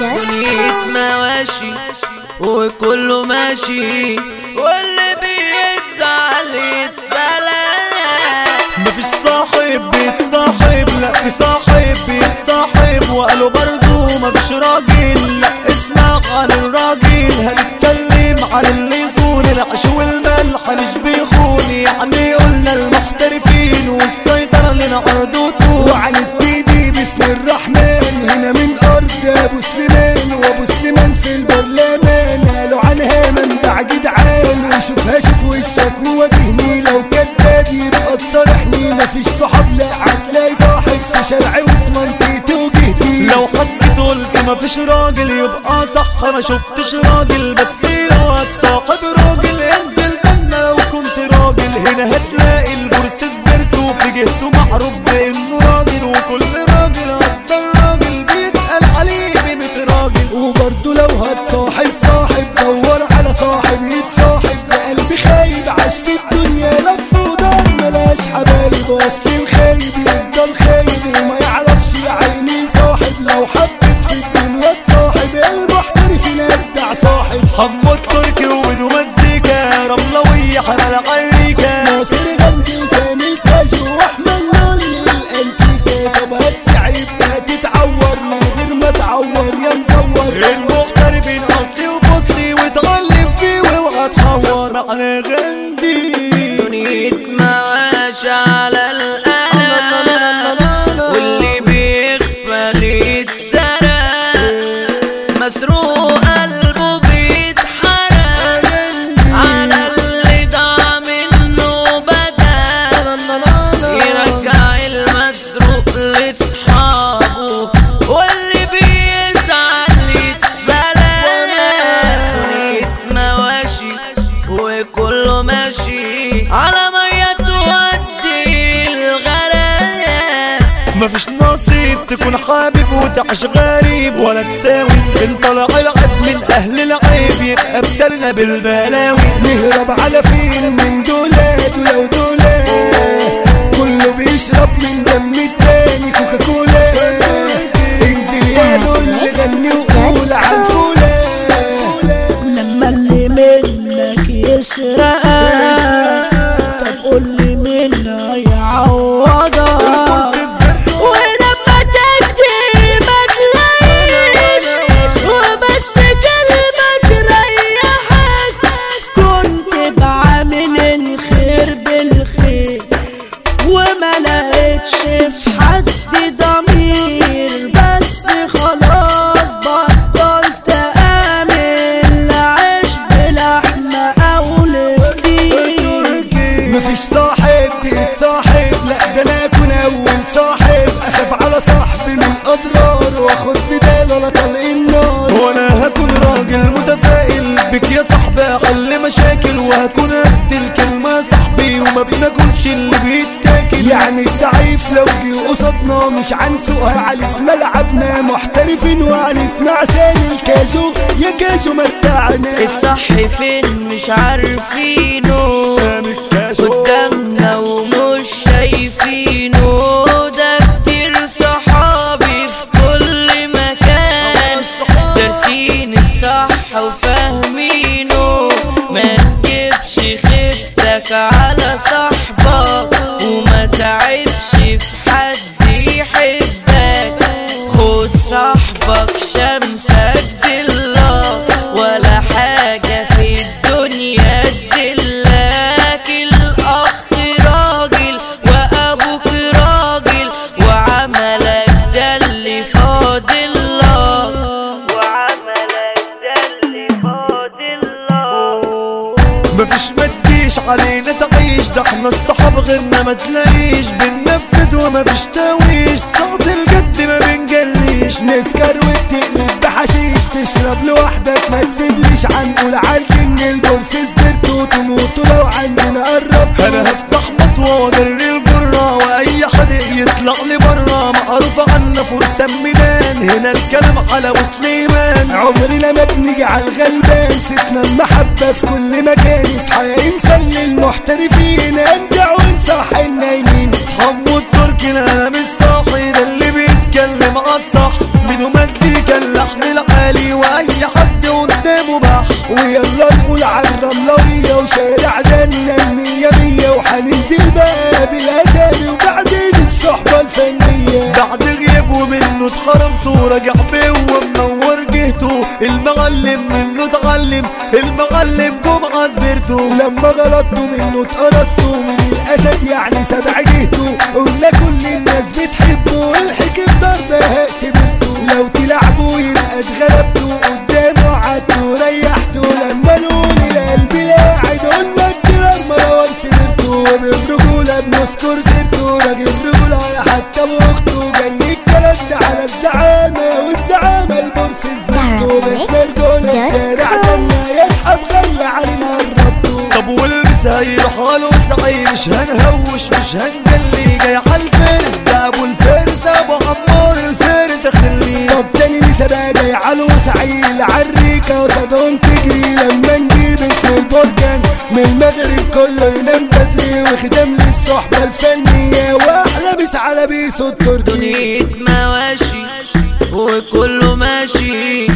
دنيا مواشي وكله ماشي. واللي بيزعل يتبلى مفيش صاحب بيتصاحب لا في صاحب بيتصاحب. وقالوا برضو مفيش راجل لا اسمع عن الراجل. هنتكلم عن اللي يصون العيش والملح مش بيخون صح ما شفتش راجل بس لو هتصاحب تحور معنى غندي. دنيا مواشي على القلم واللي بيغفل يتسرق. مسروق مفيش نصيب تكون حابب وتعيش غريب. ولا تساوي ان طلع العيب من أهل العيب. يبقى بدلنا بالبلاوي. نهرب على فين من دولاد ولو دولاد كله بيشرب من دم التاني كوكا كولا انزل يا دول غني وقول عالفولا لما اللي منك يسرقك وما بناكلش اللي بيتاكل يعني الضعيف لو جه قصادنا مش هنسوقها علي في ملعبنا محترفين وهنسمع سالي الكاجو يا كاجو متعنا الصح فين مش عارفينه. سامي قدامنا ومش شايفينه. ده كتير صحابي في كل مكان. دارسين الصح وفاهمينه. ما تجيبش خيبتك على صاحبك شمسك دلة ولا حاجة في الدنيا تذلك الأخ راجل وأبوك راجل وعملك ده اللي فاضل لك وعملك ده اللي فاضل لك مفيش ما تجيش علينا تعيش ده إحنا الصحاب غيرنا ما تلاقيش بننفذ ومفيش تاويش صوت الجد ما بنجليش نسكر وبتقلب بحشيش تشرب لوحدك ما تسيبليش عنقول عالجن البورس سبرت وتموت لو عندنا قرب أنا هفتح مطوة واجري البرة وأي حد يطلع لي برا. معروف عنا فرسان ميدان هنا الكلام على وسليمان عمرنا ما بنيجي على الغلبان ستنا المحبة في كل مكان. اصحى يا إنسان للمحترفين. انزع وانصح النايمين حمو التركي أنا مش صاحي ده اللي بيتكلم. على وراجع بيه ومنور جهته المعلم منه اتعلم المعلم جمعة سبرته لما غلطتوا منه اتقرصتوا مرجولة شارع دنا يسحب غلى علينا الربطه طب والمساير حاله سعي مش هنهوش؟ مش هنجلي جاي عالفرس ده ابو الفرس أبو عمار الفرس. خليه طب تاني مسابقة جاي على وسعيل. عالريكة وصدون تجري لما نجيب اسم البركان من المغرب كله ينام بدري. وخدام للصحبة الفنية وأحلى بيس على بيس التركي. دنيا مواشي وكله ماشي.